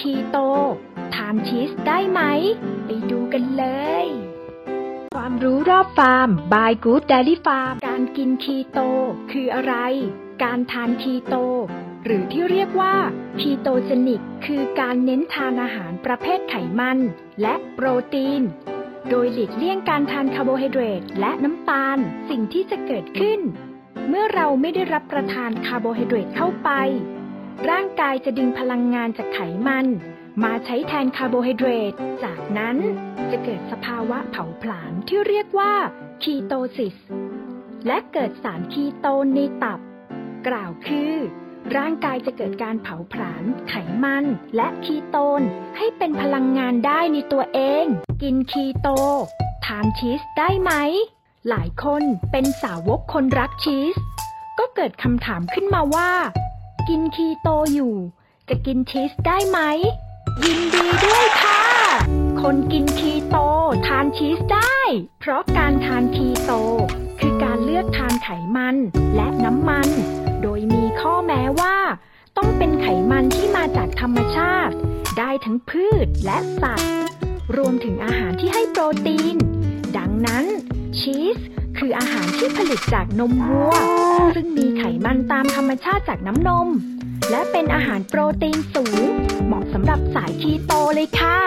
คีโตทานชีสได้ไหม ไปดูกันเลย ความรู้รอบฟาร์ม by Good Dairy Farm การกินคีโต คืออะไร การทานคีโต หรือที่เรียกว่า ketogenic คือการเน้นทานอาหารประเภทไขมัน และโปรตีน โดยหลีกเลี่ยงการทานคาร์โบไฮเดรตและน้ำตาล สิ่งที่จะเกิดขึ้น เมื่อเราไม่ได้รับประทานคาร์โบไฮเดรตเข้าไป ร่างกายจะดึงพลังงานจากไขมัน มาใช้แทนคาร์โบไฮเดรต จากนั้นจะเกิดสภาวะเผาผลาญที่เรียกว่าคีโตซิส และเกิดสารคีโตนในตับ กล่าวคือ ร่างกายจะเกิดการเผาผลาญไขมัน และคีโตนให้เป็นพลังงานได้ในตัวเอง กินคีโต ทานชีสได้ไหม หลายคนเป็นสาวกคนรักชีส ก็เกิดคำถามขึ้นมาว่า กินคีโตอยู่ จะกินชีสได้ไหม ยินดีด้วยค่ะ คนกินคีโตทานชีสได้ เพราะการทานคีโต คือการเลือกทานไขมันและน้ำมัน โดยมีข้อแม้ว่า ต้องเป็นไขมันที่มาจากธรรมชาติ ได้ทั้งพืชและสัตว์ รวมถึงอาหารที่ให้โปรตีน ดังนั้นชีส คืออาหารที่ผลิตจากนมวัว ซึ่งมีไขมันตามธรรมชาติจากน้ำนม และเป็นอาหารโปรตีนสูง เหมาะสำหรับสายคีโตเลยค่ะ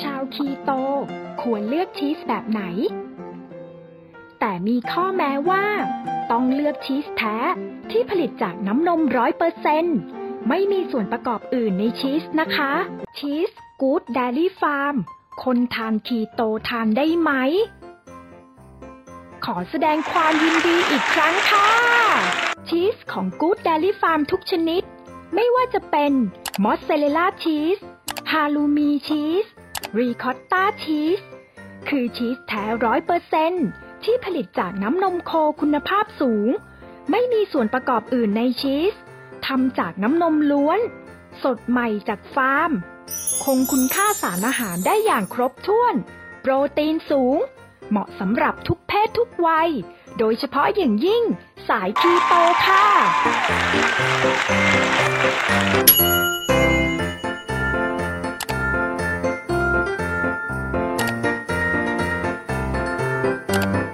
ชาวคีโตควรเลือกชีสแบบไหน แต่มีข้อแม้ว่า ต้องเลือกชีสแท้ที่ผลิตจากน้ำนมร้อยเปอร์เซนไม่มีส่วนประกอบอื่นในชีสนะคะ ชีส Good Dairy Farm คนทานคีโตทานได้ไหม ขอแสดงความยินดีอีกครั้งค่ะ ชีสของ Good Dairy Farm ทุกชนิด ไม่ว่าจะเป็นมอสซาเรลล่าชีส ฮาลูมีชีส รีคอตตาชีส คือชีสแท้ร้อยเปอร์เซ็นต์ที่ผลิตจากน้ำนมโคคุณภาพสูง ไม่มีส่วนประกอบอื่นในชีสทำจากน้ำนมล้วน สดใหม่จากฟาร์ม คงคุณค่าสารอาหารได้อย่างครบถ้วน โปรตีนสูง เหมาะสำหรับทุกเพศทุกวัย โดยเฉพาะอย่างยิ่งสายคีโตค่ะค